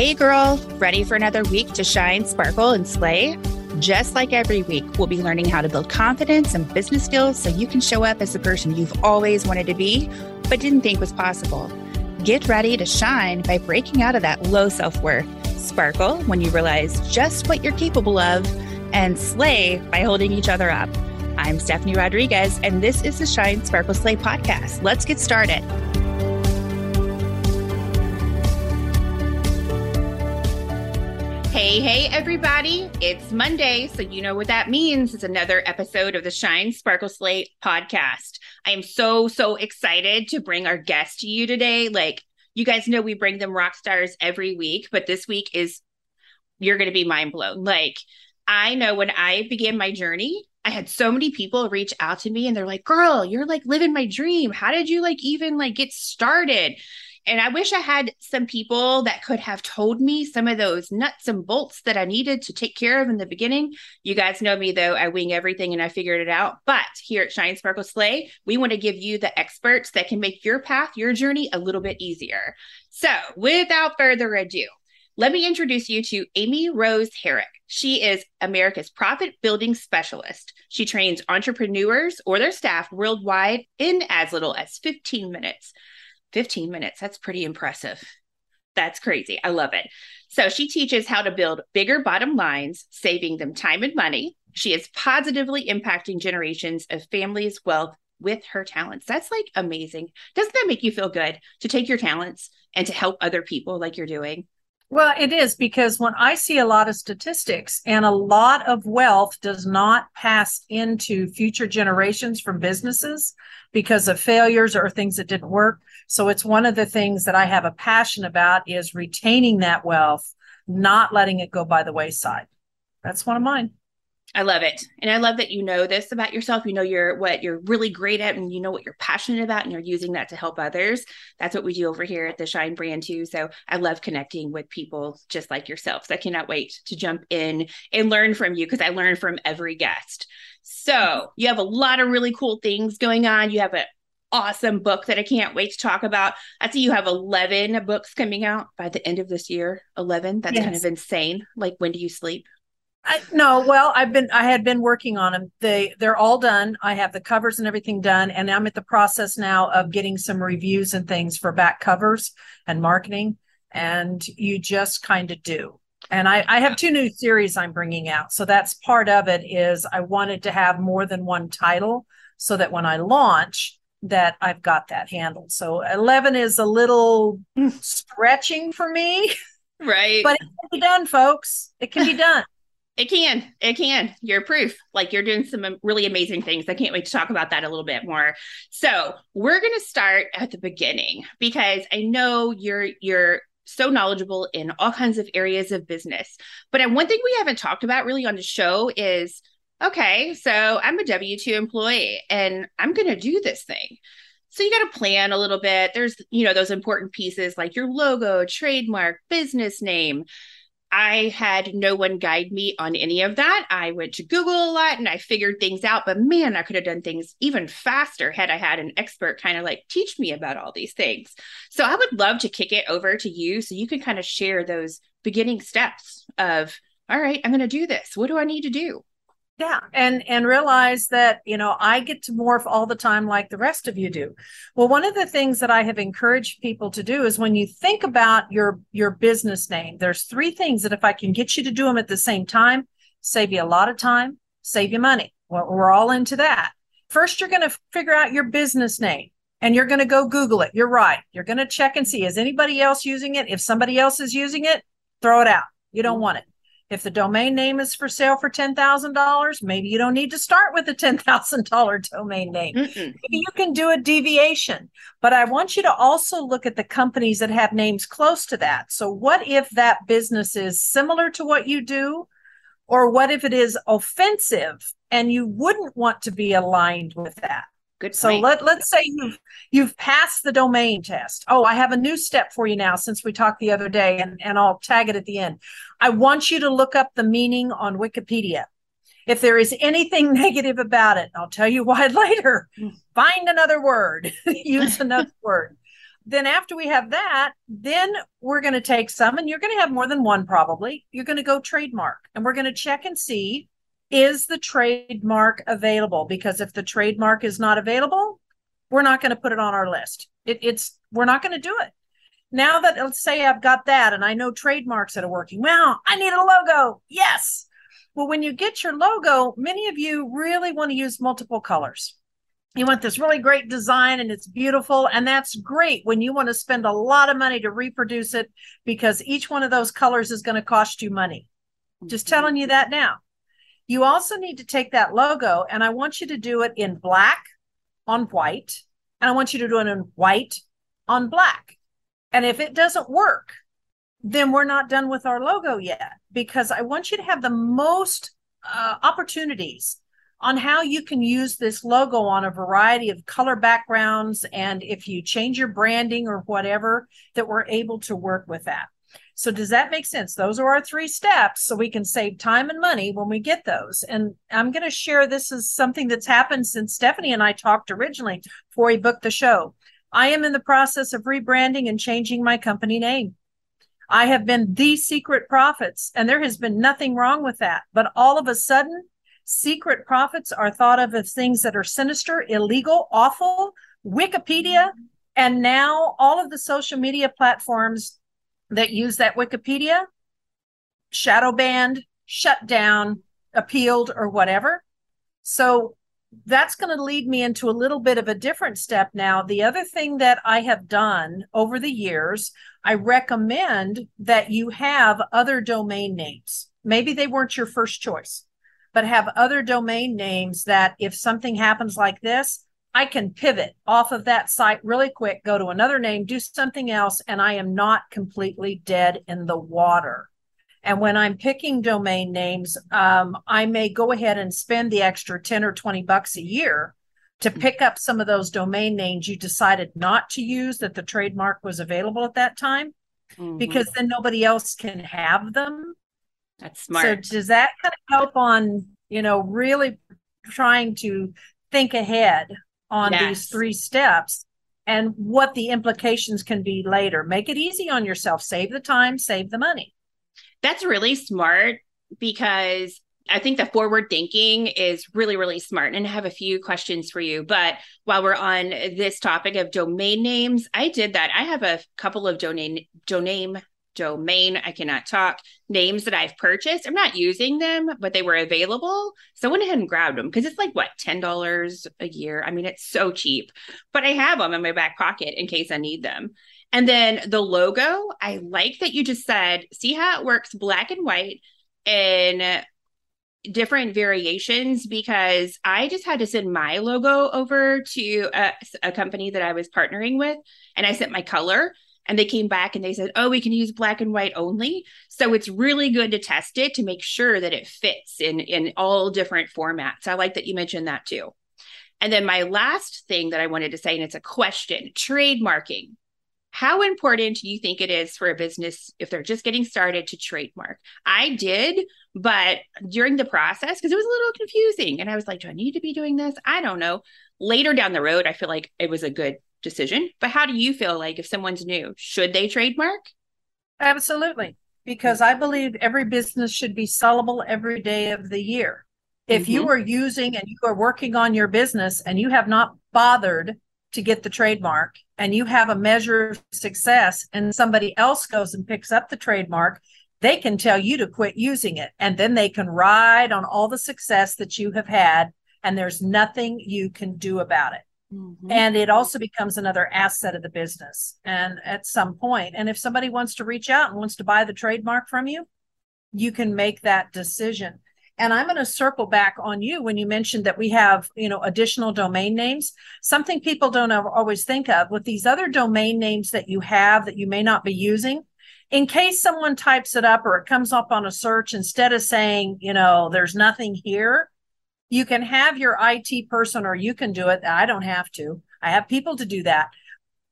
Hey, girl, ready for another week to shine, sparkle, and slay? Just like every week, we'll be learning how to build confidence and business skills so you can show up as the person you've always wanted to be, but didn't think was possible. Get ready to shine by breaking out of that low self worth. Sparkle when you realize just what you're capable of, and slay by holding each other up. I'm Stephanie Rodriguez, and this is the Shine Sparkle Slay podcast. Let's get started. Hey, hey, everybody. It's Monday, so you know what that means. It's another episode of the Shine Sparkle Slay podcast. I am so, so excited to bring our guest to you today. Like, you guys know we bring them rock stars every week, but this week is, you're going to be mind blown. Like, I know when I began my journey, I had so many people reach out to me and they're like, girl, you're like living my dream. How did you like even like get started? And I wish I had some people that could have told me some of those nuts and bolts that I needed to take care of in the beginning. You guys know me though, I wing everything and I figured it out. But here at Shine Sparkle Slay, we want to give you the experts that can make your path, your journey a little bit easier. So without further ado, let me introduce you to Amy Rose Herrick. She is America's profit building specialist. She trains entrepreneurs or their staff worldwide in as little as 15 minutes. 15 minutes. That's pretty impressive. That's crazy. I love it. So she teaches how to build bigger bottom lines, saving them time and money. She is positively impacting generations of families' wealth with her talents. That's like amazing. Doesn't that make you feel good to take your talents and to help other people like you're doing? Well, it is because when I see a lot of statistics and a lot of wealth does not pass into future generations from businesses because of failures or things that didn't work. So it's one of the things that I have a passion about is retaining that wealth, not letting it go by the wayside. That's one of mine. I love it. And I love that you know this about yourself. You know you're what you're really great at and you know what you're passionate about and you're using that to help others. That's what we do over here at the Shine brand too. So I love connecting with people just like yourself. So I cannot wait to jump in and learn from you because I learn from every guest. So you have a lot of really cool things going on. You have an awesome book that I can't wait to talk about. I see you have 11 books coming out by the end of this year. 11. That's yes. kind of insane. Like when do you sleep? I, no, well, I've been I had been working on them. They they're all done. I have the covers and everything done, and I'm at the process now of getting some reviews and things for back covers and marketing. And you just kind of do. And I, I have two new series I'm bringing out, so that's part of it. Is I wanted to have more than one title so that when I launch, that I've got that handled. So 11 is a little hmm. stretching for me. Right. But it can be done, folks. It can be done. It can. It can. You're proof. Like you're doing some really amazing things. I can't wait to talk about that a little bit more. So, we're going to start at the beginning because I know you're you're so knowledgeable in all kinds of areas of business. But uh, one thing we haven't talked about really on the show is okay, so I'm a W 2 employee and I'm going to do this thing. So you got to plan a little bit. There's, you know, those important pieces like your logo, trademark, business name. I had no one guide me on any of that. I went to Google a lot and I figured things out, but man, I could have done things even faster had I had an expert kind of like teach me about all these things. So I would love to kick it over to you so you can kind of share those beginning steps of, all right, I'm going to do this. What do I need to do? Yeah. And and realize that you know i get to morph all the time like the rest of you do. Well one of the things that i have encouraged people to do is when you think about your your business name there's three things that if i can get you to do them at the same time save you a lot of time save you money. Well we're all into that. First you're going to figure out your business name and you're going to go google it. You're right. You're going to check and see is anybody else using it? If somebody else is using it throw it out. You don't mm-hmm. want it if the domain name is for sale for $10,000, maybe you don't need to start with a $10,000 domain name. Mm-mm. Maybe you can do a deviation. But I want you to also look at the companies that have names close to that. So, what if that business is similar to what you do? Or what if it is offensive and you wouldn't want to be aligned with that? Good. So let let's say you've you've passed the domain test. Oh, I have a new step for you now since we talked the other day, and, and I'll tag it at the end. I want you to look up the meaning on Wikipedia. If there is anything negative about it, I'll tell you why later. Hmm. Find another word, use another word. then after we have that, then we're going to take some, and you're going to have more than one probably. You're going to go trademark, and we're going to check and see is the trademark available? Because if the trademark is not available, we're not going to put it on our list. It, it's we're not going to do it. Now that let's say I've got that and I know trademarks that are working. Well, I need a logo. Yes. Well, when you get your logo, many of you really want to use multiple colors. You want this really great design and it's beautiful. And that's great when you want to spend a lot of money to reproduce it because each one of those colors is going to cost you money. Just mm-hmm. telling you that now. You also need to take that logo and I want you to do it in black on white. And I want you to do it in white on black. And if it doesn't work, then we're not done with our logo yet because I want you to have the most uh, opportunities on how you can use this logo on a variety of color backgrounds. And if you change your branding or whatever, that we're able to work with that. So, does that make sense? Those are our three steps so we can save time and money when we get those. And I'm going to share this is something that's happened since Stephanie and I talked originally before we booked the show. I am in the process of rebranding and changing my company name. I have been the secret profits, and there has been nothing wrong with that. But all of a sudden, secret profits are thought of as things that are sinister, illegal, awful. Wikipedia, and now all of the social media platforms that use that Wikipedia shadow banned, shut down, appealed, or whatever. So that's going to lead me into a little bit of a different step now. The other thing that I have done over the years, I recommend that you have other domain names. Maybe they weren't your first choice, but have other domain names that if something happens like this, I can pivot off of that site really quick, go to another name, do something else, and I am not completely dead in the water. And when I'm picking domain names, um, I may go ahead and spend the extra 10 or 20 bucks a year to mm-hmm. pick up some of those domain names you decided not to use that the trademark was available at that time, mm-hmm. because then nobody else can have them. That's smart. So does that kind of help on, you know, really trying to think ahead on yes. these three steps and what the implications can be later? Make it easy on yourself. Save the time, save the money. That's really smart because I think the forward thinking is really, really smart. And I have a few questions for you. But while we're on this topic of domain names, I did that. I have a couple of domain domain domain I cannot talk names that I've purchased. I'm not using them, but they were available. So I went ahead and grabbed them because it's like what $10 a year. I mean, it's so cheap, but I have them in my back pocket in case I need them. And then the logo, I like that you just said, see how it works black and white in different variations because I just had to send my logo over to a, a, company that I was partnering with and I sent my color and they came back and they said, "Oh, we can use black and white only." So it's really good to test it to make sure that it fits in in all different formats. I like that you mentioned that too. And then my last thing that I wanted to say and it's a question, trademarking. How important do you think it is for a business if they're just getting started to trademark? I did, but during the process, because it was a little confusing, and I was like, do I need to be doing this? I don't know. Later down the road, I feel like it was a good decision. But how do you feel like if someone's new, should they trademark? Absolutely, because I believe every business should be sellable every day of the year. If mm-hmm. you are using and you are working on your business and you have not bothered to get the trademark and you have a measure of success and somebody else goes and picks up the trademark, they can tell you to quit using it. And then they can ride on all the success that you have had. And there's nothing you can do about it. Mm-hmm. And it also becomes another asset of the business. And at some point, and if somebody wants to reach out and wants to buy the trademark from you, you can make that decision. And I'm going to circle back on you when you mentioned that we have, you know, additional domain names. Something people don't always think of with these other domain names that you have that you may not be using. In case someone types it up or it comes up on a search, instead of saying, you know, there's nothing here, you can have your IT person or you can do it. I don't have to. I have people to do that.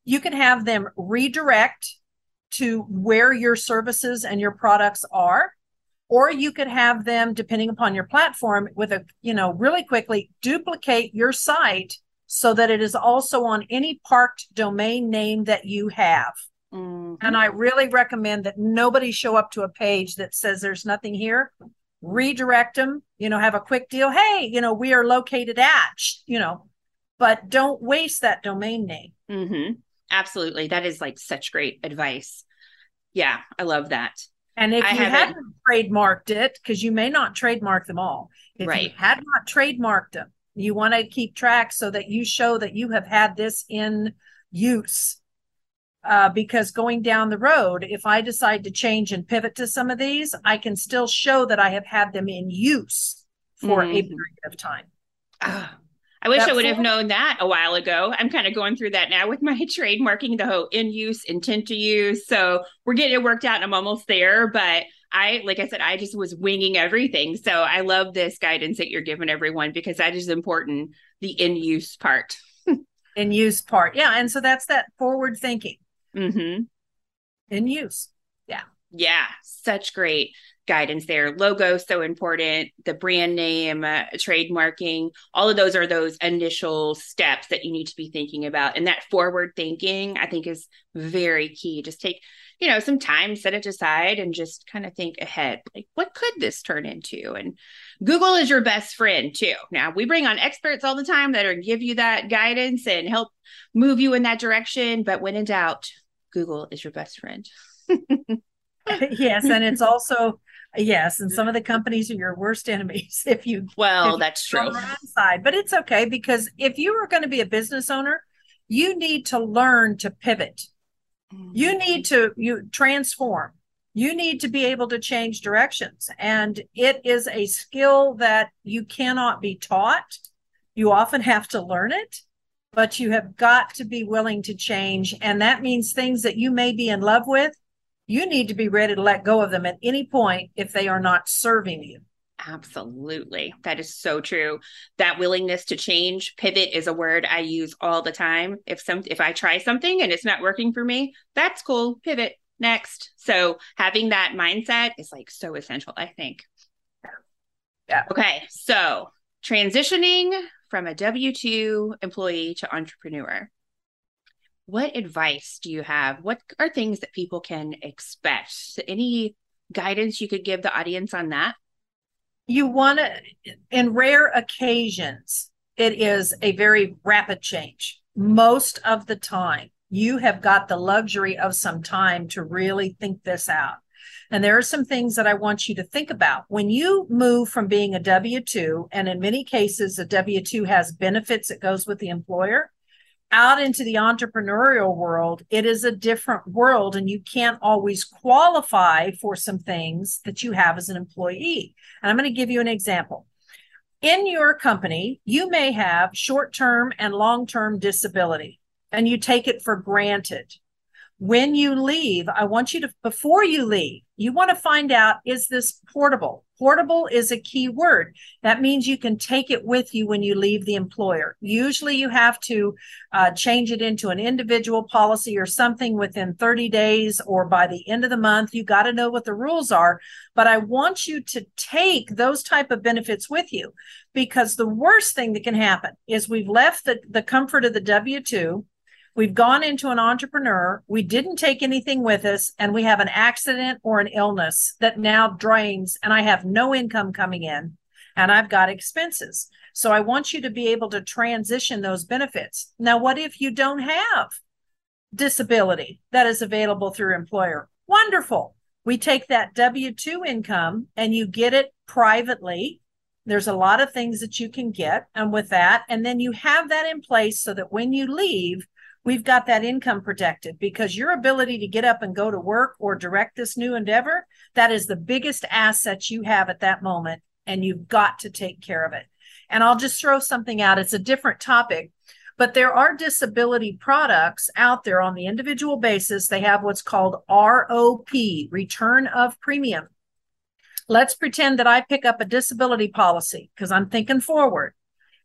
You can have them redirect to where your services and your products are or you could have them depending upon your platform with a you know really quickly duplicate your site so that it is also on any parked domain name that you have. Mhm. And I really recommend that nobody show up to a page that says there's nothing here. Redirect them, you know, have a quick deal. Hey, you know, we are located at, you know, but don't waste that domain name. hmm Absolutely. That is like such great advice. Yeah, I love that. And if I you haven't- hadn't trademarked it, because you may not trademark them all, if you Right. had not trademarked them, you want to keep track so that you show that you have had this in use. Uh, because going down the road, if I decide to change and pivot to some of these, I can still show that I have had them in use for a Mhm. period of time. I wish That I would have known that a while ago. I'm kind of going through that now with my trademarking, the whole in use, intent to use. So we're getting it worked out and I'm almost there. But I, like I said, I just was winging everything. So I love this guidance that you're giving everyone because that is important the in use part. In use part. Yeah. And so that's that forward thinking hmm in use. Yeah. Yeah, such great guidance there. Logo so important, the brand name, uh, trademarking, all of those are those initial steps that you need to be thinking about. And that forward thinking, I think, is very key. Just take, you know, some time, set it aside, and just kind of think ahead. Like, what could this turn into? And Google is your best friend too. Now, we bring on experts all the time that are give you that guidance and help move you in that direction. But when in doubt, Google is your best friend. yes. And it's also, yes. And some of the companies are your worst enemies if you Well, If that's on true. side. But it's okay because if you are going to be a business owner, you need to learn to pivot. You mm-hmm. need to you transform. You need to be able to change directions. And it is a skill that you cannot be taught. You often have to learn it, but you have got to be willing to change. And that means things that you may be in love with, you need to be ready to let go of them at any point if they are not serving you. Absolutely. That is so true. That willingness to change, pivot is a word I use all the time. If some if I try something and it's not working for me, that's cool. Pivot next. So having that mindset is like so essential, I think. Yeah. Okay. So transitioning from a W 2 employee to entrepreneur. What advice do you have? What are things that people can expect? Any guidance you could give the audience on that? You want to in rare occasions it is a very rapid change. Most of the time you have got the luxury of some time to really think this out. And there are some things that i want you to think about. When you move from being a w2 and in many cases a w2 has benefits that goes with the employer out into the entrepreneurial world, it is a different world, and you can't always qualify for some things that you have as an employee. And I'm going to give you an example. In your company, you may have short term and long term disability, and you take it for granted. When you leave, I want you to, before you leave, you want to find out is this portable? Portable is a key word. That means you can take it with you when you leave the employer. Usually, you have to uh, change it into an individual policy or something within 30 days or by the end of the month. You got to know what the rules are. But I want you to take those type of benefits with you because the worst thing that can happen is we've left the, the comfort of the W 2 We've gone into an entrepreneur. We didn't take anything with us, and we have an accident or an illness that now drains, and I have no income coming in, and I've got expenses. So I want you to be able to transition those benefits. Now, what if you don't have disability that is available through employer? Wonderful. We take that W 2 income and you get it privately. There's a lot of things that you can get, and with that, and then you have that in place so that when you leave, we've got that income protected because your ability to get up and go to work or direct this new endeavor, that is the biggest asset you have at that moment. And you've got to take care of it. And I'll just throw something out. It's a different topic, but there are disability products out there on the individual basis. They have what's called ROP, return of premium. Let's pretend that I pick up a disability policy because I'm thinking forward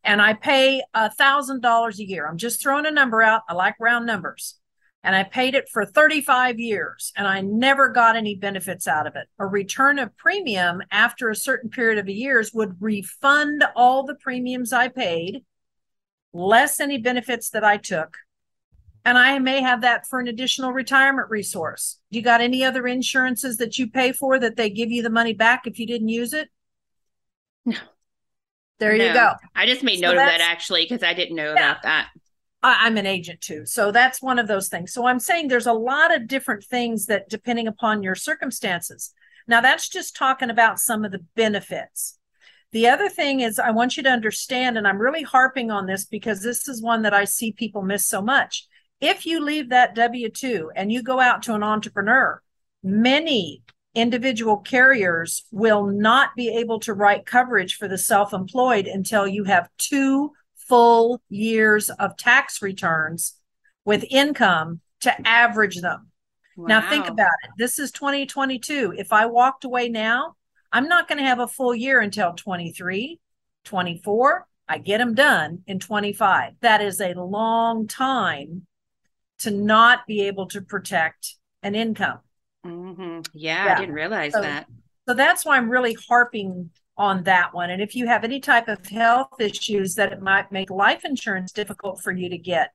and I pay a thousand dollars a year. I'm just throwing a number out. I like round numbers. And I paid it for 35 years and I never got any benefits out of it. A return of premium after a certain period of years would refund all the premiums I paid less any benefits that I took. And I may have that for an additional retirement resource. Do you got any other insurances that you pay for that they give you the money back if you didn't use it? No. There No. you go. I just made So note of that actually because I didn't know Yeah. about that. I, I'm an agent too. So that's one of those things. So I'm saying there's a lot of different things that depending upon your circumstances. Now that's just talking about some of the benefits. The other thing is I want you to understand, and I'm really harping on this because this is one that I see people miss so much. If you leave that W 2 and you go out to an entrepreneur, many individual carriers will not be able to write coverage for the self employed until you have two full years of tax returns with income to average them. Now, think about it. This is 2022. If I walked away now, I'm not going to have a full year until 23, 24. I get them done in 25. That is a long time to not be able to protect an income. Mhm. Yeah, Yeah. I didn't realize So- that. So that's why I'm really harping on that one. And if you have any type of health issues that it might make life insurance difficult for you to get,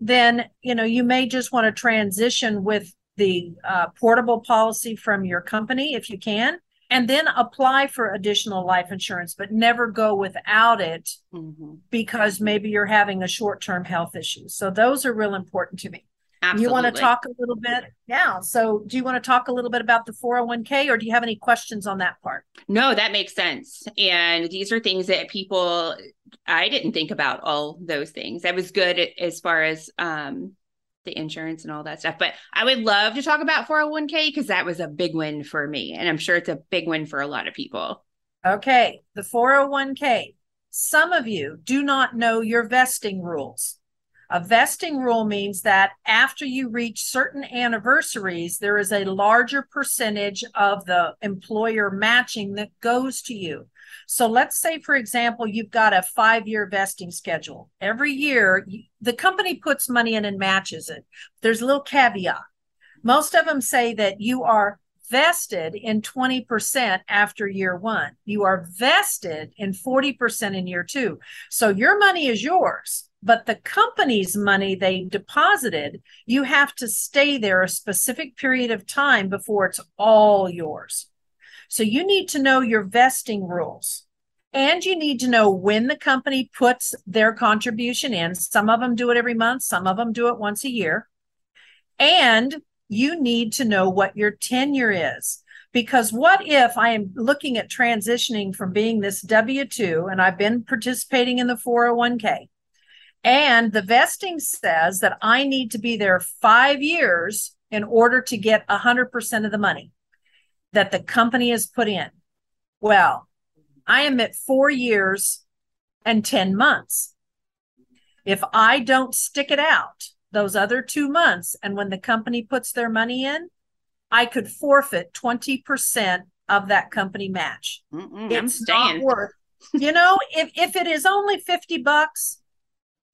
then you know you may just want to transition with the uh, portable policy from your company if you can, and then apply for additional life insurance, but never go without it Mhm. because maybe you're having a short-term health issue. So those are real important to me. Absolutely. You want to talk a little bit? now. So do you want to talk a little bit about the 401k or do you have any questions on that part? No, that makes sense. And these are things that people I didn't think about all those things. That was good as far as um the insurance and all that stuff. But I would love to talk about 401k because that was a big win for me. And I'm sure it's a big win for a lot of people. Okay. The 401k. Some of you do not know your vesting rules. A vesting rule means that after you reach certain anniversaries, there is a larger percentage of the employer matching that goes to you. So let's say, for example, you've got a five year vesting schedule. Every year, the company puts money in and matches it. There's a little caveat. Most of them say that you are vested in 20% after year one. You are vested in 40% in year two. So your money is yours, but the company's money they deposited, you have to stay there a specific period of time before it's all yours. So you need to know your vesting rules. And you need to know when the company puts their contribution in. Some of them do it every month, some of them do it once a year. And you need to know what your tenure is. Because what if I am looking at transitioning from being this W 2 and I've been participating in the 401k, and the vesting says that I need to be there five years in order to get 100% of the money that the company has put in? Well, I am at four years and 10 months. If I don't stick it out those other two months, and when the company puts their money in, I could forfeit 20% of that company match. Mm-mm, It's not worth, you know, if, if it is only 50 bucks,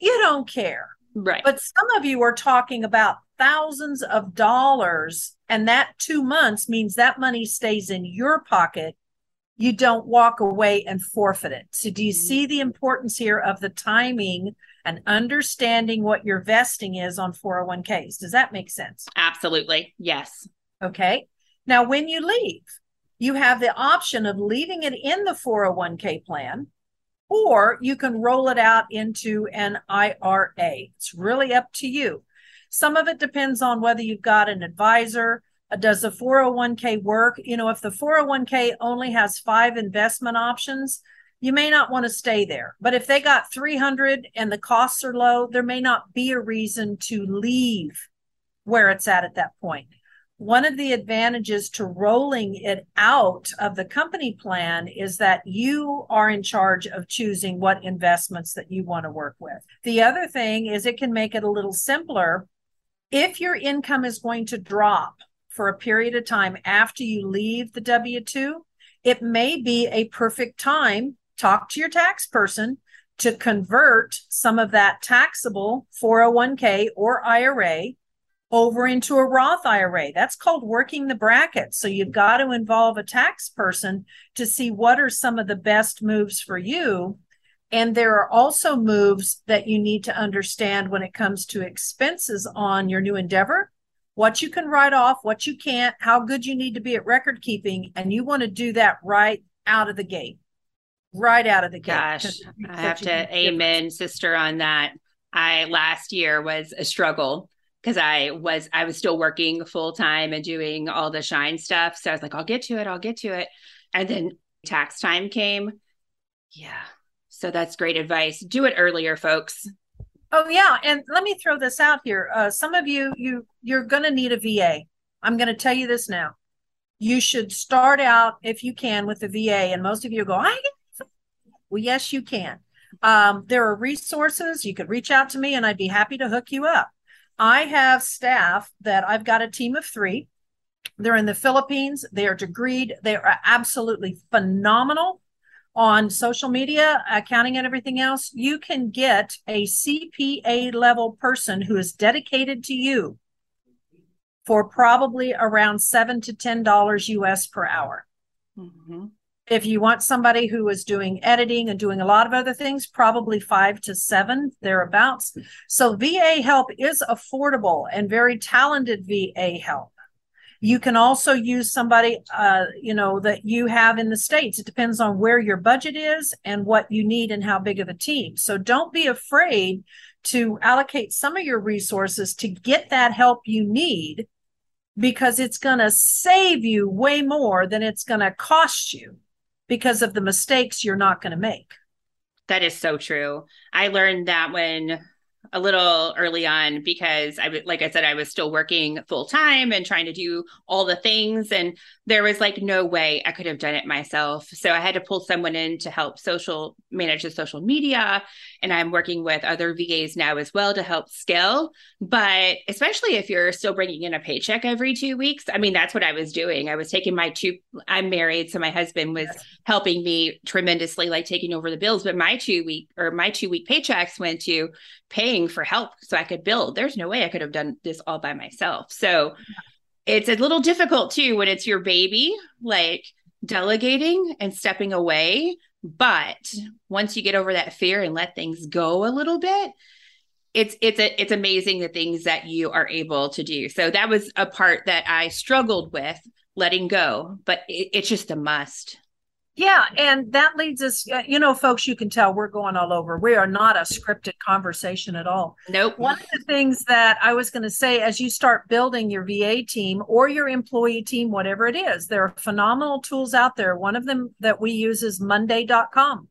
you don't care. Right. But some of you are talking about thousands of dollars, and that two months means that money stays in your pocket. You don't walk away and forfeit it. So, do you Mhm. see the importance here of the timing and understanding what your vesting is on 401ks? Does that make sense? Absolutely. Yes. Okay. Now, when you leave, you have the option of leaving it in the 401k plan, or you can roll it out into an IRA. It's really up to you. Some of it depends on whether you've got an advisor. Uh, Does the 401k work? You know, if the 401k only has five investment options, you may not want to stay there. But if they got 300 and the costs are low, there may not be a reason to leave where it's at at that point one of the advantages to rolling it out of the company plan is that you are in charge of choosing what investments that you want to work with. The other thing is it can make it a little simpler. If your income is going to drop for a period of time after you leave the W 2, it may be a perfect time. Talk to your tax person to convert some of that taxable 401k or IRA over into a Roth IRA. That's called working the bracket. So you've mm-hmm. got to involve a tax person to see what are some of the best moves for you And there are also moves that you need to understand when it comes to expenses on your new endeavor, what you can write off, what you can't, how good you need to be at record keeping. And you want to do that right out of the gate. Right out of the gate. Gosh, I have to amen, sister, on that. I last year was a struggle because I was I was still working full time and doing all the shine stuff. So I was like, I'll get to it, I'll get to it. And then tax time came. Yeah. So that's great advice. Do it earlier, folks. Oh yeah, and let me throw this out here. Uh, some of you you you're going to need a VA. I'm going to tell you this now. You should start out if you can with the VA, and most of you go, I. Well, yes, you can. Um, there are resources. You could reach out to me, and I'd be happy to hook you up. I have staff that I've got a team of three. They're in the Philippines. They are degreed. They are absolutely phenomenal on social media, accounting, and everything else. You can get a CPA level person who is dedicated to you for probably around seven to ten dollars US per hour. Mm-hmm. If you want somebody who is doing editing and doing a lot of other things, probably five to seven thereabouts. So VA help is affordable and very talented VA help. You can also use somebody, uh, you know, that you have in the States. It depends on where your budget is and what you need and how big of a team. So don't be afraid to allocate some of your resources to get that help you need because it's going to save you way more than it's going to cost you because of the mistakes you're not going to make. That is so true. I learned that when a little early on because I like I said I was still working full time and trying to do all the things and there was like no way I could have done it myself. So I had to pull someone in to help social manage the social media and I'm working with other VAs now as well to help scale, but especially if you're still bringing in a paycheck every 2 weeks. I mean that's what I was doing. I was taking my two I'm married so my husband was helping me tremendously like taking over the bills, but my 2 week or my 2 week paychecks went to paying for help so I could build. There's no way I could have done this all by myself. So it's a little difficult too when it's your baby, like delegating and stepping away. But once you get over that fear and let things go a little bit, it's it's a, it's amazing the things that you are able to do. So that was a part that I struggled with letting go, but it, it's just a must. Yeah, and that leads us, you know, folks, you can tell we're going all over. We are not a scripted conversation at all. Nope. One of the things that I was going to say as you start building your VA team or your employee team, whatever it is, there are phenomenal tools out there. One of them that we use is Monday.com.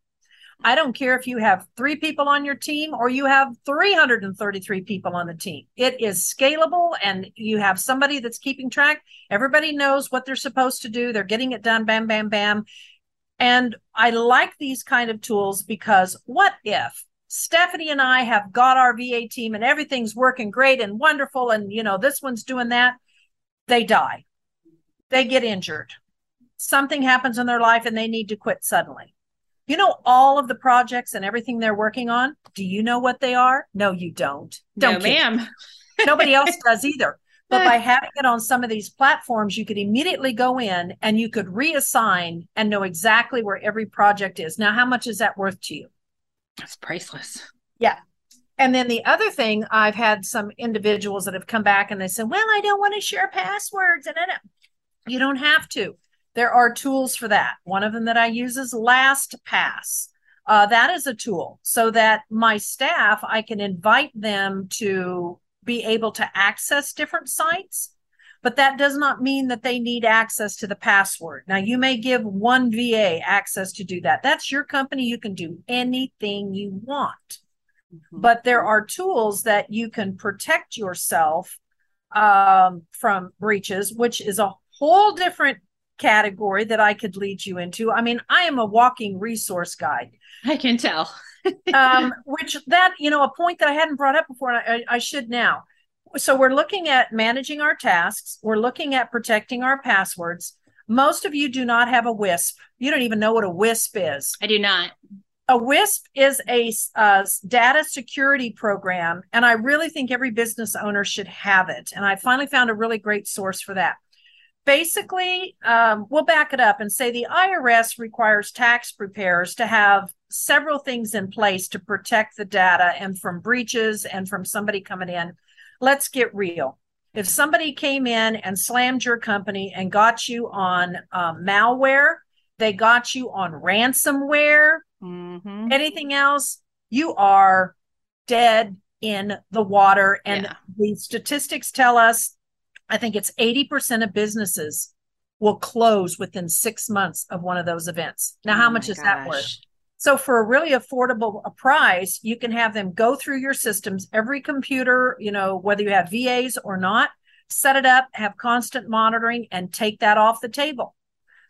I don't care if you have three people on your team or you have 333 people on the team. It is scalable and you have somebody that's keeping track. Everybody knows what they're supposed to do. They're getting it done, bam, bam, bam and I like these kind of tools because what if Stephanie and I have got our VA team and everything's working great and wonderful, and you know, this one's doing that, they die. They get injured. Something happens in their life and they need to quit suddenly. You know all of the projects and everything they're working on? Do you know what they are? No, you don't. Don't, no, ma'am. Nobody else does either. But by having it on some of these platforms, you could immediately go in and you could reassign and know exactly where every project is. Now, how much is that worth to you? That's priceless. Yeah. And then the other thing, I've had some individuals that have come back and they said, Well, I don't want to share passwords. And you don't have to. There are tools for that. One of them that I use is LastPass. Uh, that is a tool so that my staff, I can invite them to be able to access different sites but that does not mean that they need access to the password. Now, you may give one VA access to do that. That's your company. You can do anything you want. Mm-hmm. But there are tools that you can protect yourself um, from breaches, which is a whole different category that I could lead you into. I mean, I am a walking resource guide. I can tell um, which that you know a point that I hadn't brought up before, and I, I should now. So we're looking at managing our tasks. We're looking at protecting our passwords. Most of you do not have a WISP. You don't even know what a WISP is. I do not. A WISP is a uh, data security program, and I really think every business owner should have it. And I finally found a really great source for that. Basically, um, we'll back it up and say the IRS requires tax preparers to have several things in place to protect the data and from breaches and from somebody coming in. Let's get real. If somebody came in and slammed your company and got you on um, malware, they got you on ransomware, Mm-hmm. anything else, you are dead in the water. And Yeah. the statistics tell us, I think it's 80% of businesses will close within six months of one of those events. Now, how Oh much is that worth? So for a really affordable a price, you can have them go through your systems, every computer, you know, whether you have VAs or not, set it up, have constant monitoring and take that off the table.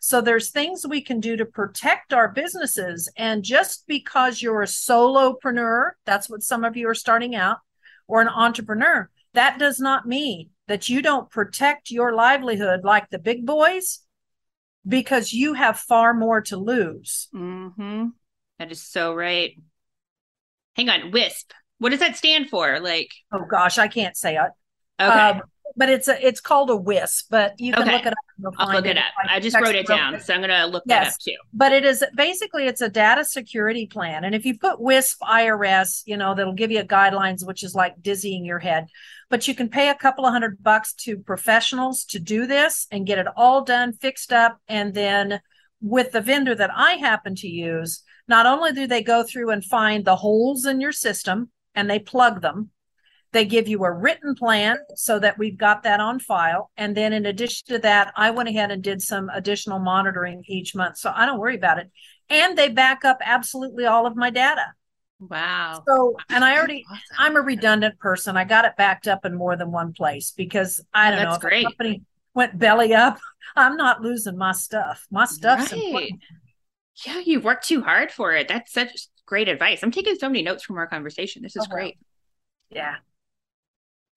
So there's things we can do to protect our businesses and just because you're a solopreneur, that's what some of you are starting out or an entrepreneur, that does not mean that you don't protect your livelihood like the big boys because you have far more to lose. Mm-hmm. That is so right. Hang on, WISP. What does that stand for? Like, Oh gosh, I can't say it. okay, Um, but it's a it's called a WISP, but you can Okay. look it up. I'll look it up. I just wrote it down, so I'm gonna look that Yes. up too. But it is basically it's a data security plan, and if you put WISP IRS, you know that'll give you guidelines, which is like dizzying your head. But you can pay a couple of hundred bucks to professionals to do this and get it all done, fixed up, and then with the vendor that I happen to use, not only do they go through and find the holes in your system and they plug them, they give you a written plan so that we've got that on file. And then in addition to that, I went ahead and did some additional monitoring each month. So I don't worry about it. And they back up absolutely all of my data. Wow. So, and I already, Awesome. I'm a redundant person. I got it backed up in more than one place because I don't know That's if great. a company went belly up, I'm not losing my stuff. My stuff's Right. important. Yeah, you worked too hard for it. That's such great advice. I'm taking so many notes from our conversation. This is Oh, wow. great. Yeah.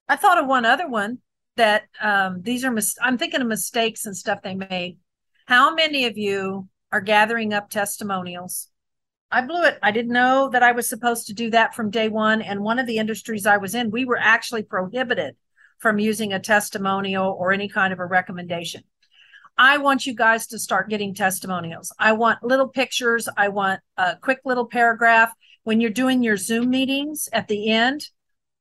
I thought of one other one that um, these are, mis- I'm thinking of mistakes and stuff they made. How many of you are gathering up testimonials? I blew it. I didn't know that I was supposed to do that from day one. And one of the industries I was in, we were actually prohibited from using a testimonial or any kind of a recommendation. I want you guys to start getting testimonials. I want little pictures. I want a quick little paragraph. When you're doing your Zoom meetings at the end,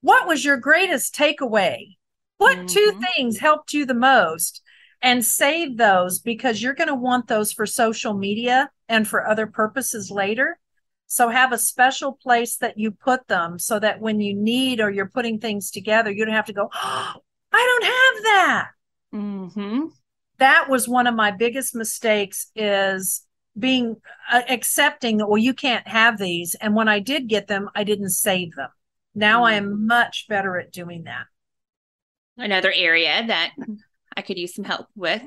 what was your greatest takeaway? What two Mhm. things helped you the most? And save those because you're going to want those for social media and for other purposes later. So have a special place that you put them so that when you need or you're putting things together, you don't have to go, oh, I don't have that Mm-hmm. that was one of my biggest mistakes is being uh, accepting that well you can't have these and when i did get them i didn't save them now i mm. am much better at doing that Another area that I could use some help with.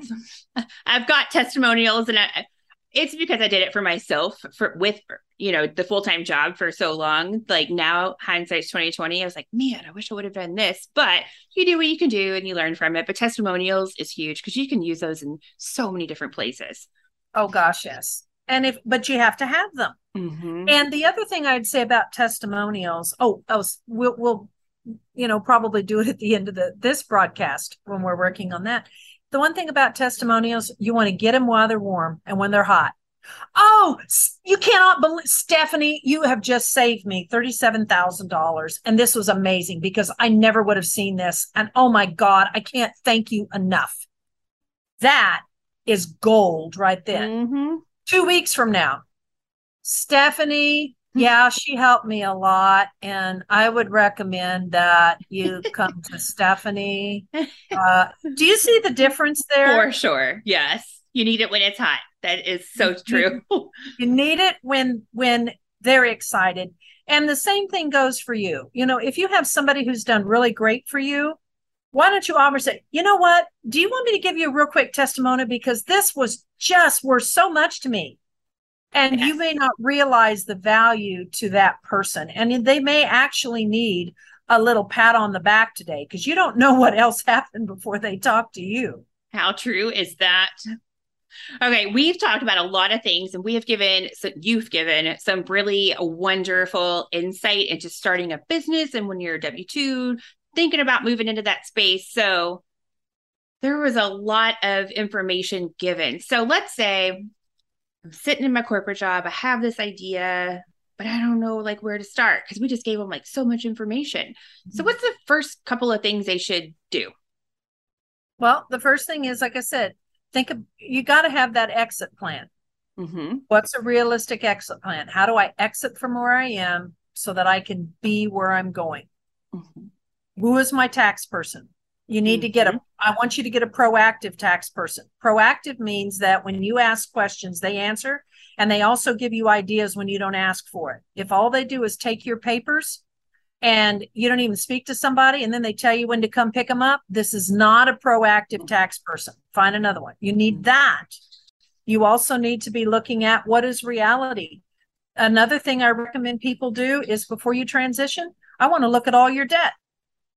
I've got testimonials, and I, it's because I did it for myself for with you know the full time job for so long. Like now, hindsight's twenty twenty. I was like, man, I wish I would have done this. But you do what you can do, and you learn from it. But testimonials is huge because you can use those in so many different places. oh gosh yes and if but you have to have them. Mm-hmm. and the other thing i'd say about testimonials oh, oh we'll, we'll you know probably do it at the end of the this broadcast when we're working on that. The one thing about testimonials you want to get them while they're warm and when they're hot. Oh you cannot believe stephanie you have just saved me $37000 and this was amazing because i never would have seen this and oh my god i can't thank you enough. That is gold right then Mm-hmm. Two weeks from now. Stephanie, yeah, she helped me a lot. And I would recommend that you come to Stephanie. Uh, do you see the difference there? For sure. Yes. You need it when it's hot. That is so true. You need it when when they're excited. And the same thing goes for you. You know, if you have somebody who's done really great for you, why don't you offer say, you know what? Do you want me to give you a real quick testimony because this was just worth so much to me? And you may not realize the value to that person. And they may actually need a little pat on the back today because you don't know what else happened before they talk to you. How true is that? Okay, we've talked about a lot of things and we have given, so you've given some really wonderful insight into starting a business and when you're a W 2, thinking about moving into that space. So, there was a lot of information given. So let's say I'm sitting in my corporate job, I have this idea, but I don't know like where to start because we just gave them like so much information. Mm-hmm. So what's the first couple of things they should do? Well, the first thing is like I said, think of you got to have that exit plan. Mm-hmm. What's a realistic exit plan? How do I exit from where I am so that I can be where I'm going? Mm-hmm. Who is my tax person? You need mm-hmm. to get a, mm-hmm. I want you to get a proactive tax person. Proactive means that when you ask questions, they answer and they also give you ideas when you don't ask for it. If all they do is take your papers and you don't even speak to somebody and then they tell you when to come pick them up, this is not a proactive tax person. Find another one. You need that you also need to be looking at what is reality. Another thing I recommend people do is before you transition, I want to look at all your debt.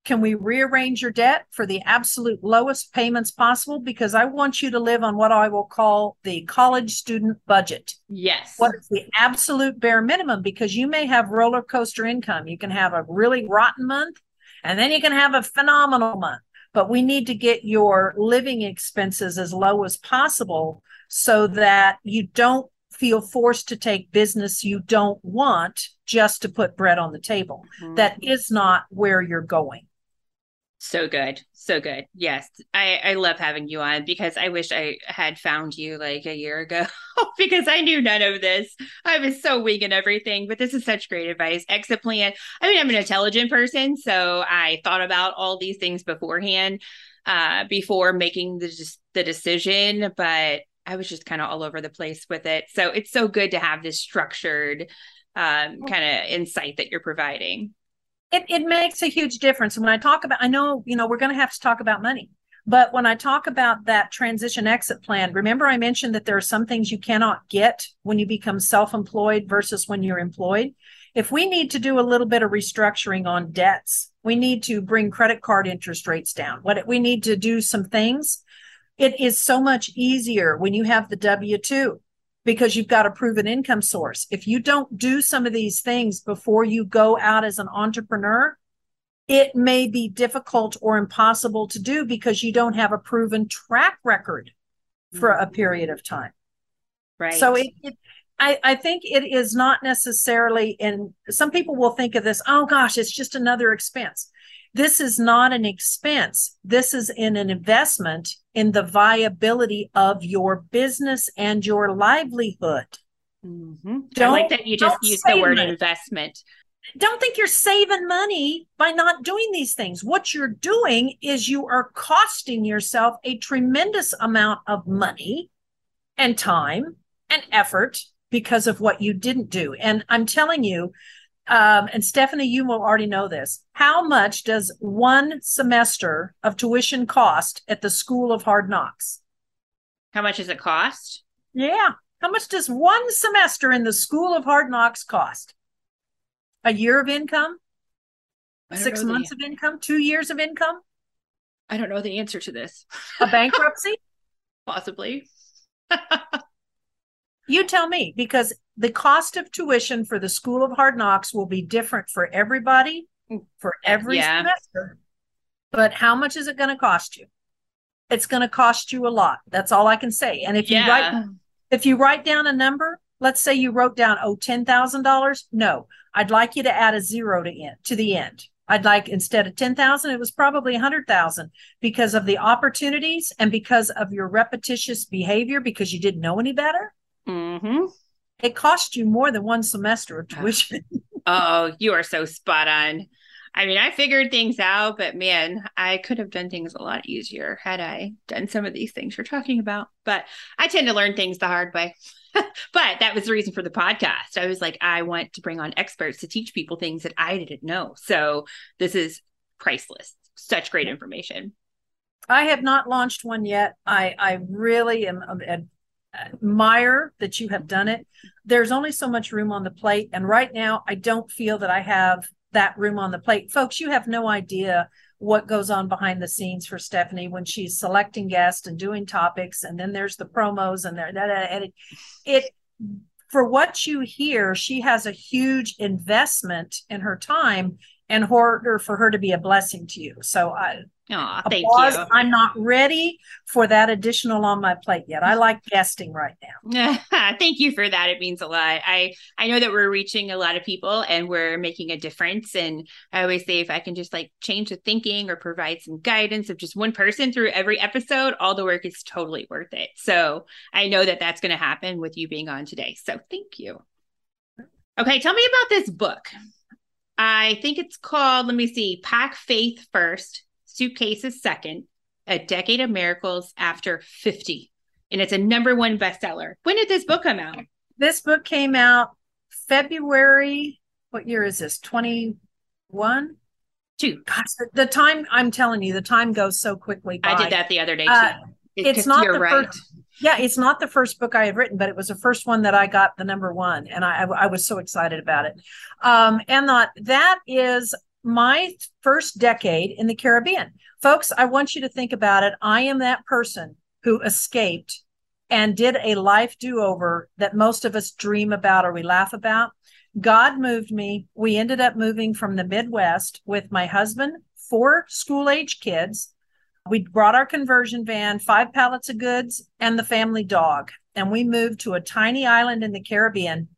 Can we rearrange your debt for the absolute lowest payments possible? Because I want you to live on what I will call the college student budget. Yes. What is the absolute bare minimum? Because you may have roller coaster income. You can have a really rotten month and then you can have a phenomenal month. But we need to get your living expenses as low as possible so that you don't feel forced to take business you don't want just to put bread on the table. Mm-hmm. That is not where you're going. So good. So good. Yes. I, I love having you on because I wish I had found you like a year ago because I knew none of this. I was so winging everything, but this is such great advice. Exit plan. I mean, I'm an intelligent person, so I thought about all these things beforehand, uh, before making the, the decision, but I was just kind of all over the place with it. So it's so good to have this structured um, kind of insight that you're providing. It, it makes a huge difference. When I talk about, I know, you know, we're going to have to talk about money, but when I talk about that transition exit plan, remember I mentioned that there are some things you cannot get when you become self employed versus when you're employed. If we need to do a little bit of restructuring on debts, we need to bring credit card interest rates down. What we need to do some things it is so much easier when you have the W 2 because you've got a proven income source. If you don't do some of these things before you go out as an entrepreneur, it may be difficult or impossible to do because you don't have a proven track record for a period of time. Right. So it, it I, I think it is not necessarily in some people will think of this, oh gosh, it's just another expense. This is not an expense. This is in an investment in the viability of your business and your livelihood. Mm-hmm. I like that you just use the word money. investment. Don't think you're saving money by not doing these things. What you're doing is you are costing yourself a tremendous amount of money and time and effort because of what you didn't do. And I'm telling you, um, and Stephanie, you will already know this. How much does one semester of tuition cost at the School of Hard Knocks? How much does it cost? Yeah. How much does one semester in the School of Hard Knocks cost? A year of income? Six months the... of income? Two years of income? I don't know the answer to this. A bankruptcy? Possibly. You tell me because the cost of tuition for the School of Hard Knocks will be different for everybody mm. for every yeah. semester. But how much is it going to cost you? It's going to cost you a lot. That's all I can say. And if yeah. you write if you write down a number, let's say you wrote down oh ten thousand dollars. No, I'd like you to add a zero to end to the end. I'd like instead of 10,000, it was probably 100,000 because of the opportunities and because of your repetitious behavior because you didn't know any better. Mm-hmm. It cost you more than one semester of tuition. oh, you are so spot on. I mean, I figured things out, but man, I could have done things a lot easier had I done some of these things you're talking about. But I tend to learn things the hard way. but that was the reason for the podcast. I was like, I want to bring on experts to teach people things that I didn't know. So this is priceless. Such great information. I have not launched one yet. I I really am admire that you have done it. There's only so much room on the plate. And right now, I don't feel that I have that room on the plate. Folks, you have no idea what goes on behind the scenes for Stephanie when she's selecting guests and doing topics. And then there's the promos and there, and it, it, for what you hear, she has a huge investment in her time in order for her to be a blessing to you. So I thank applause. you. I'm not ready for that additional on my plate yet. I like guesting right now. Thank you for that. It means a lot. I I know that we're reaching a lot of people and we're making a difference. And I always say if I can just like change the thinking or provide some guidance of just one person through every episode, all the work is totally worth it. So I know that that's going to happen with you being on today. So thank you. Okay, tell me about this book. I think it's called, let me see, Pack Faith First, Suitcases Second, A Decade of Miracles After 50 and it's a number one bestseller. When did this book come out? This book came out February. What year is this? 21? Two. Gosh, the, the time, I'm telling you, the time goes so quickly. By. I did that the other day too. Uh, it's not you're the right. first. Yeah, it's not the first book I had written, but it was the first one that I got the number one, and I, I was so excited about it. Um, and that that is my first decade in the Caribbean, folks. I want you to think about it. I am that person who escaped and did a life do over that most of us dream about or we laugh about. God moved me. We ended up moving from the Midwest with my husband, four school age kids. We brought our conversion van, five pallets of goods, and the family dog. And we moved to a tiny island in the Caribbean.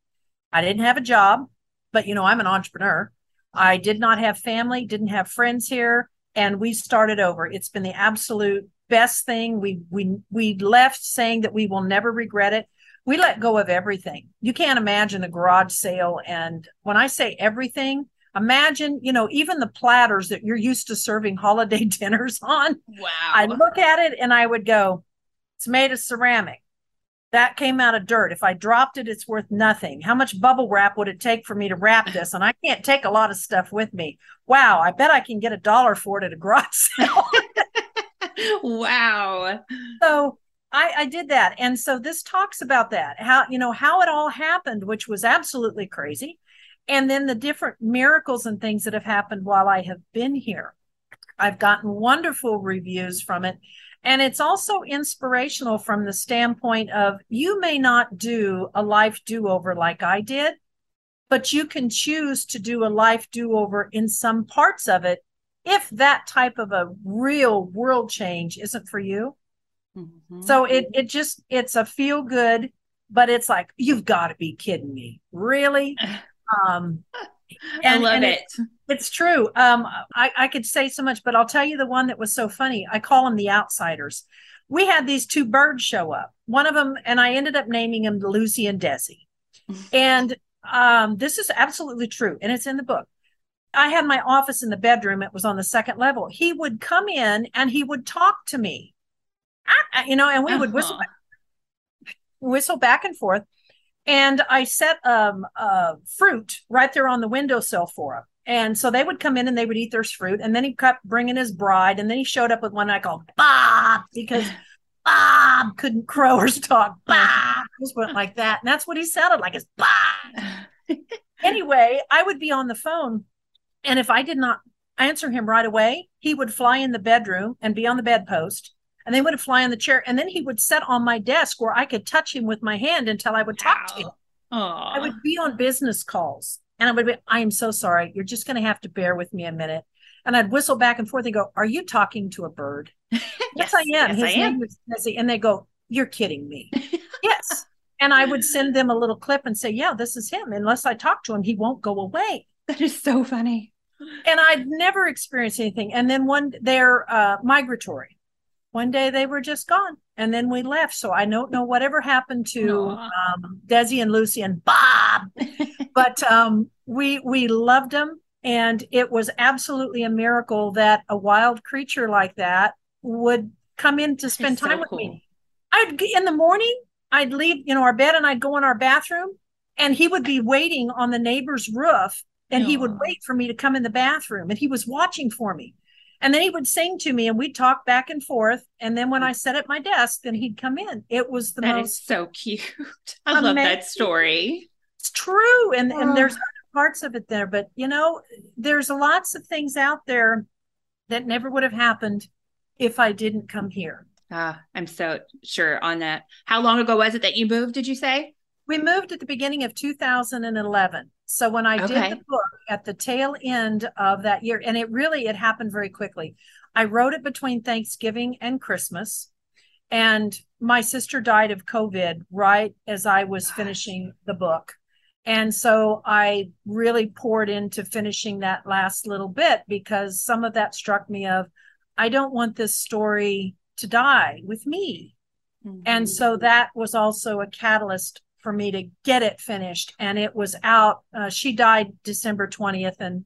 I didn't have a job, but you know, I'm an entrepreneur. I did not have family, didn't have friends here, and we started over. It's been the absolute best thing. We we we left saying that we will never regret it. We let go of everything. You can't imagine the garage sale and when I say everything, imagine, you know, even the platters that you're used to serving holiday dinners on. Wow. I look at it and I would go, it's made of ceramic. That came out of dirt. If I dropped it, it's worth nothing. How much bubble wrap would it take for me to wrap this? And I can't take a lot of stuff with me. Wow, I bet I can get a dollar for it at a garage sale. wow. so I, I did that. And so this talks about that, how, you know, how it all happened, which was absolutely crazy. And then the different miracles and things that have happened while I have been here. I've gotten wonderful reviews from it. And it's also inspirational from the standpoint of you may not do a life do over like I did, but you can choose to do a life do over in some parts of it if that type of a real world change isn't for you. Mm-hmm. So it it just it's a feel good, but it's like you've got to be kidding me, really. Um, I love and it. It's true. Um, I I could say so much, but I'll tell you the one that was so funny. I call them the outsiders. We had these two birds show up. One of them, and I ended up naming them Lucy and Desi. and um, this is absolutely true, and it's in the book. I had my office in the bedroom. It was on the second level. He would come in and he would talk to me ah, you know, and we would whistle, Uh-huh. whistle back and forth. And I set um, uh, fruit right there on the windowsill for him. And so they would come in and they would eat their fruit. And then he kept bringing his bride. And then he showed up with one I called Bob because Bob couldn't crow or talk. Bob just went like that. And that's what he sounded like is Bob. anyway, I would be on the phone. And if I did not answer him right away, he would fly in the bedroom and be on the bedpost and then would fly on the chair and then he would sit on my desk where i could touch him with my hand until i would talk to him. Aww. i would be on business calls and i would be i am so sorry. You're just going to have to bear with me a minute. And i'd whistle back and forth and go are you talking to a bird? Yes, yes i am. Yes, his I name am. was Nessie. and they go you're kidding me. Yes. And i would send them a little clip and say yeah this is him. Unless i talk to him he won't go away. That is so funny. and i'd never experienced anything. And then one they're uh, migratory one day they were just gone and then we left. So i don't know whatever happened to um, desi and lucy and bob but um, we we loved them and it was absolutely a miracle that a wild creature like that would come in to spend time so with cool. me i'd in the morning i'd leave you know our bed and i'd go in our bathroom and he would be waiting on the neighbor's roof and he would wait for me to come in the bathroom and he was watching for me and then he would sing to me and we'd talk back and forth. And then when I sat at my desk, then he'd come in. It was the That most is so cute. I love that story. it's true. And Oh. and there's other parts of it there. But you know, there's lots of things out there that never would have happened if I didn't come here. Ah, I'm so sure on that. How long ago was it that you moved? Did you say? We moved at the beginning of 2011. So when I Okay. did the book, at the tail end of that year, and it really it happened very quickly. I wrote it between Thanksgiving and Christmas, and my sister died of COVID right as I was finishing the book. And so I really poured into finishing that last little bit because some of that struck me of I don't want this story to die with me. Mm-hmm. And so that was also a catalyst for me to get it finished. And it was out. Uh, she died December 20th. And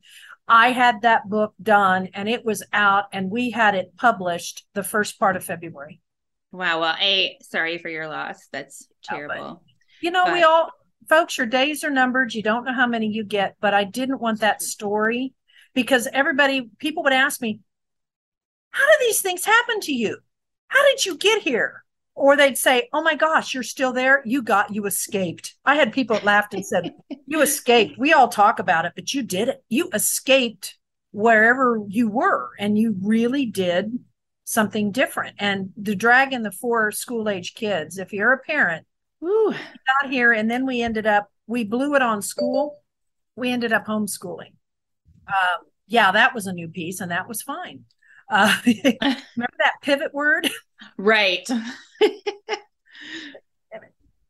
I had that book done and it was out and we had it published the first part of February. Wow. Well, A, sorry for your loss. That's terrible. you know, but... we all, folks, your days are numbered. You don't know how many you get, but I didn't want that story because everybody, people would ask me, how do these things happen to you? How did you get here? Or they'd say, Oh my gosh, you're still there. You got, you escaped. I had people that laughed and said, You escaped. We all talk about it, but you did it. You escaped wherever you were and you really did something different. And the dragging the four school age kids, if you're a parent, Ooh. got here and then we ended up, we blew it on school. We ended up homeschooling. Um, yeah, that was a new piece and that was fine. Uh, remember that pivot word? Right.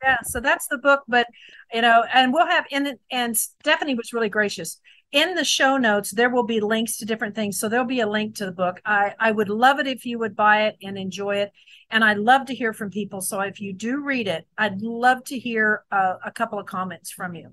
yeah, so that's the book, but you know, and we'll have in and Stephanie was really gracious. In the show notes, there will be links to different things. So there'll be a link to the book. I, I would love it if you would buy it and enjoy it. And I'd love to hear from people. So if you do read it, I'd love to hear uh, a couple of comments from you.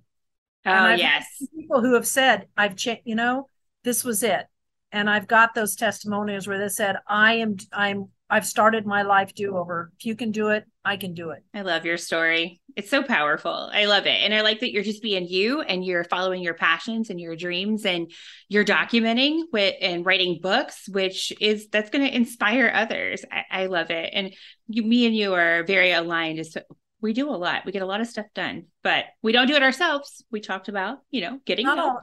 Oh, yes. People who have said, I've changed, you know, this was it and I've got those testimonials where they said, I am, I'm, I've started my life do over. If you can do it, I can do it. I love your story. It's so powerful. I love it. And I like that you're just being you and you're following your passions and your dreams and you're documenting with and writing books, which is that's going to inspire others. I, I, love it. And you, me and you are very aligned as to we do a lot. We get a lot of stuff done, but we don't do it ourselves. We talked about, you know, getting Not help. All.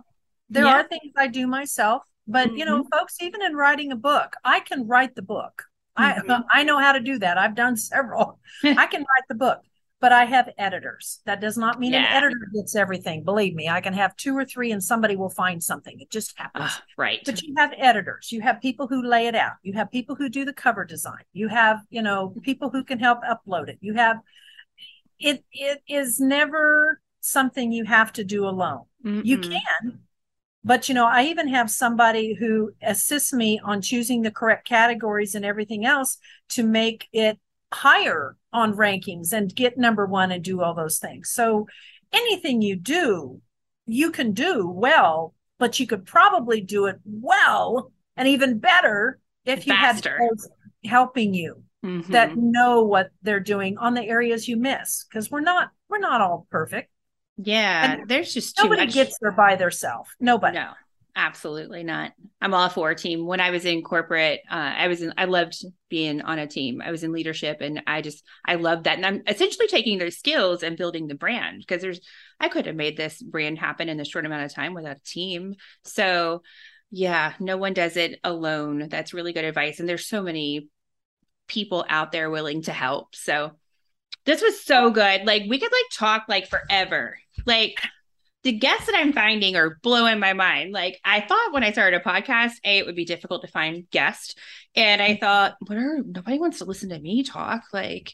There yeah. are things I do myself but mm-hmm. you know, mm-hmm. folks, even in writing a book, I can write the book. Mm-hmm. I I know how to do that. I've done several. I can write the book, but I have editors. That does not mean yeah. an editor gets everything. Believe me, I can have two or three, and somebody will find something. It just happens. Uh, right. But you have editors. You have people who lay it out. You have people who do the cover design. You have you know people who can help upload it. You have it. It is never something you have to do alone. Mm-mm. You can but you know i even have somebody who assists me on choosing the correct categories and everything else to make it higher on rankings and get number one and do all those things so anything you do you can do well but you could probably do it well and even better if you Faster. had helping you mm-hmm. that know what they're doing on the areas you miss because we're not we're not all perfect yeah, and there's just nobody much... gets there by themselves. Nobody. No, absolutely not. I'm all for a team. When I was in corporate, uh, I was in. I loved being on a team. I was in leadership, and I just I loved that. And I'm essentially taking those skills and building the brand because there's I could have made this brand happen in a short amount of time without a team. So yeah, no one does it alone. That's really good advice. And there's so many people out there willing to help. So this was so good. Like we could like talk like forever. Like the guests that I'm finding are blowing my mind. Like I thought when I started a podcast, a it would be difficult to find guests, and I thought, what are nobody wants to listen to me talk. Like,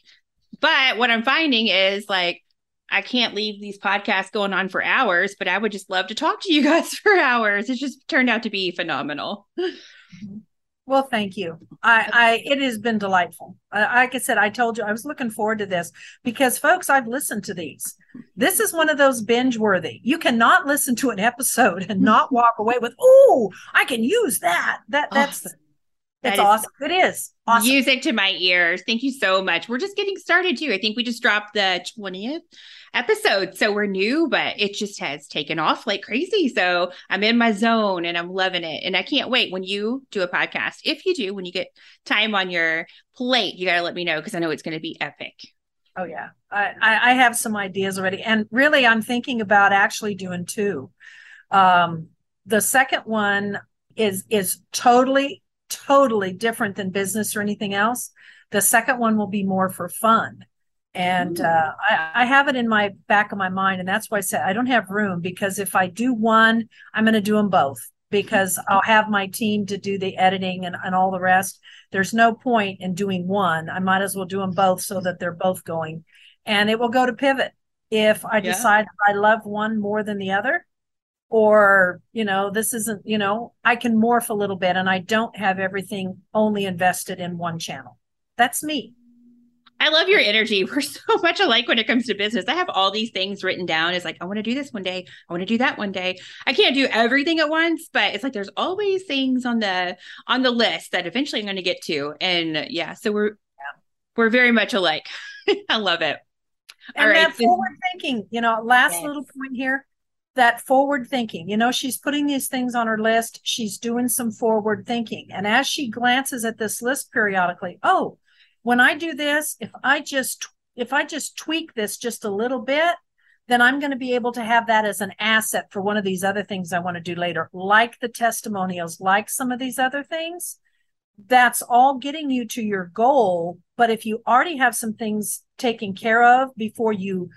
but what I'm finding is like I can't leave these podcasts going on for hours, but I would just love to talk to you guys for hours. It just turned out to be phenomenal. Mm-hmm. Well, thank you. I, I it has been delightful. Uh, like I said, I told you I was looking forward to this because, folks, I've listened to these. This is one of those binge worthy. You cannot listen to an episode and not walk away with, "Oh, I can use that." That oh, that's it's awesome. It is awesome. Music to my ears. Thank you so much. We're just getting started too. I think we just dropped the twentieth episode. So we're new, but it just has taken off like crazy. So I'm in my zone and I'm loving it. And I can't wait when you do a podcast. If you do, when you get time on your plate, you got to let me know because I know it's going to be epic. Oh, yeah. I, I have some ideas already. And really, I'm thinking about actually doing two. Um, the second one is is totally totally different than business or anything else the second one will be more for fun And uh, I, I have it in my back of my mind. And that's why I said I don't have room because if I do one, I'm going to do them both because I'll have my team to do the editing and, and all the rest. There's no point in doing one. I might as well do them both so that they're both going. And it will go to pivot if I yeah. decide I love one more than the other or you know this isn't you know i can morph a little bit and i don't have everything only invested in one channel that's me I love your energy. We're so much alike when it comes to business. I have all these things written down It's like, I want to do this one day. I want to do that one day. I can't do everything at once, but it's like there's always things on the on the list that eventually I'm going to get to. And yeah, so we're yeah. we're very much alike. I love it. And all that forward thinking, you know, last yes. little point here. That forward thinking, you know, she's putting these things on her list. She's doing some forward thinking. And as she glances at this list periodically, oh, when I do this, if I just if I just tweak this just a little bit, then I'm going to be able to have that as an asset for one of these other things I want to do later, like the testimonials, like some of these other things. That's all getting you to your goal. But if you already have some things taken care of before you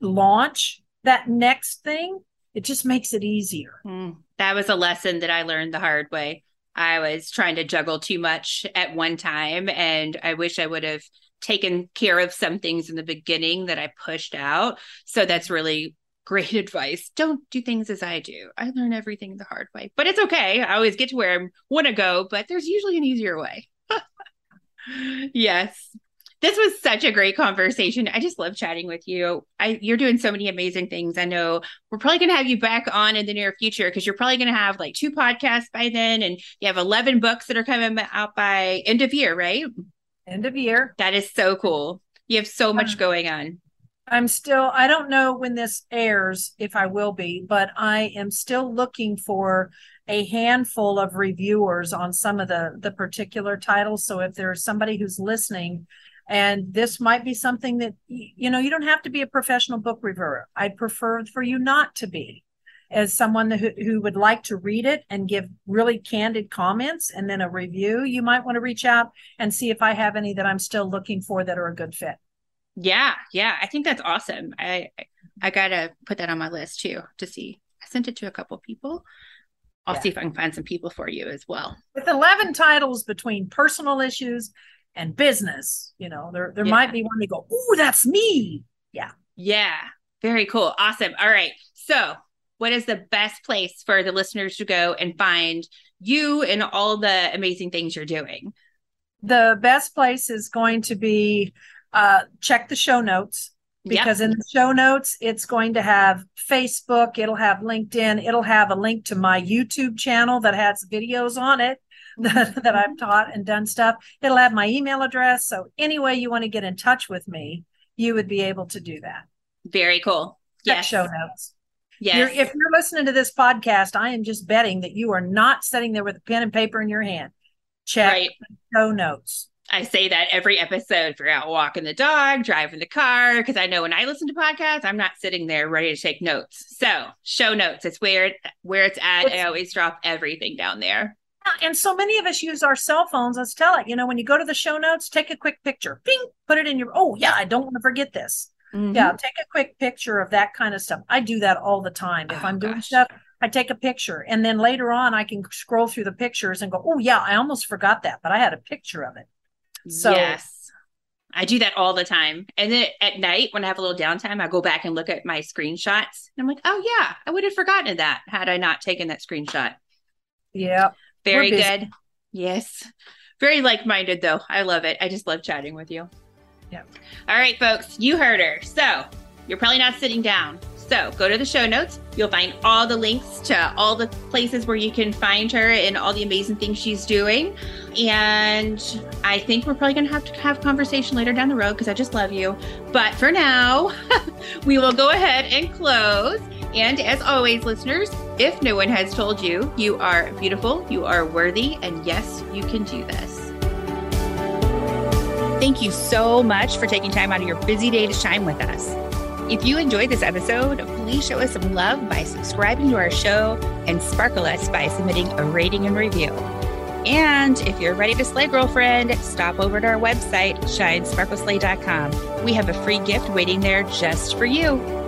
launch that next thing, it just makes it easier. Mm, that was a lesson that I learned the hard way. I was trying to juggle too much at one time. And I wish I would have taken care of some things in the beginning that I pushed out. So that's really great advice. Don't do things as I do. I learn everything the hard way, but it's okay. I always get to where I want to go, but there's usually an easier way. yes this was such a great conversation. I just love chatting with you. I you're doing so many amazing things. I know we're probably going to have you back on in the near future because you're probably going to have like two podcasts by then, and you have 11 books that are coming out by end of year, right? End of year. That is so cool. You have so much going on. I'm still. I don't know when this airs if I will be, but I am still looking for a handful of reviewers on some of the the particular titles. So if there's somebody who's listening and this might be something that you know you don't have to be a professional book reviewer i'd prefer for you not to be. As someone who, who would like to read it and give really candid comments and then a review you might want to reach out and see if i have any that i'm still looking for that are a good fit. Yeah yeah i think that's awesome. I i gotta put that on my list too to see. I sent it to a couple people. I'll yeah. see if I can find some people for you as well. With 11 titles between personal issues and business. You know, there there yeah. might be one they go, "Ooh, that's me." Yeah. Yeah. Very cool. Awesome. All right. So, what is the best place for the listeners to go and find you and all the amazing things you're doing? The best place is going to be uh, check the show notes because yep. in the show notes it's going to have Facebook, it'll have LinkedIn, it'll have a link to my YouTube channel that has videos on it that, that I've taught and done stuff. It'll have my email address. So any way you want to get in touch with me, you would be able to do that. Very cool. Check show notes. Yes. You're, if you're listening to this podcast, I am just betting that you are not sitting there with a pen and paper in your hand. Check right. show notes. I say that every episode. If you're out walking the dog, driving the car, because I know when I listen to podcasts, I'm not sitting there ready to take notes. So show notes. It's where where it's at. It's, I always drop everything down there. And so many of us use our cell phones. Let's tell it. You know, when you go to the show notes, take a quick picture. Bing, put it in your. Oh yeah, I don't want to forget this. Mm-hmm. Yeah, take a quick picture of that kind of stuff. I do that all the time. If oh, I'm doing gosh. stuff, I take a picture, and then later on, I can scroll through the pictures and go, "Oh yeah, I almost forgot that, but I had a picture of it." So yes. I do that all the time. And then at night, when I have a little downtime, I go back and look at my screenshots. And I'm like, oh, yeah, I would have forgotten that had I not taken that screenshot. Yeah. Very good. Yes. Very like minded, though. I love it. I just love chatting with you. Yeah. All right, folks, you heard her. So you're probably not sitting down. So go to the show notes. You'll find all the links to all the places where you can find her and all the amazing things she's doing. And I think we're probably going to have to have a conversation later down the road because I just love you. But for now, we will go ahead and close. And as always, listeners, if no one has told you, you are beautiful, you are worthy, and yes, you can do this. Thank you so much for taking time out of your busy day to shine with us. If you enjoyed this episode, please show us some love by subscribing to our show and sparkle us by submitting a rating and review. And if you're ready to slay, girlfriend, stop over to our website, shinesparkleslay.com. We have a free gift waiting there just for you.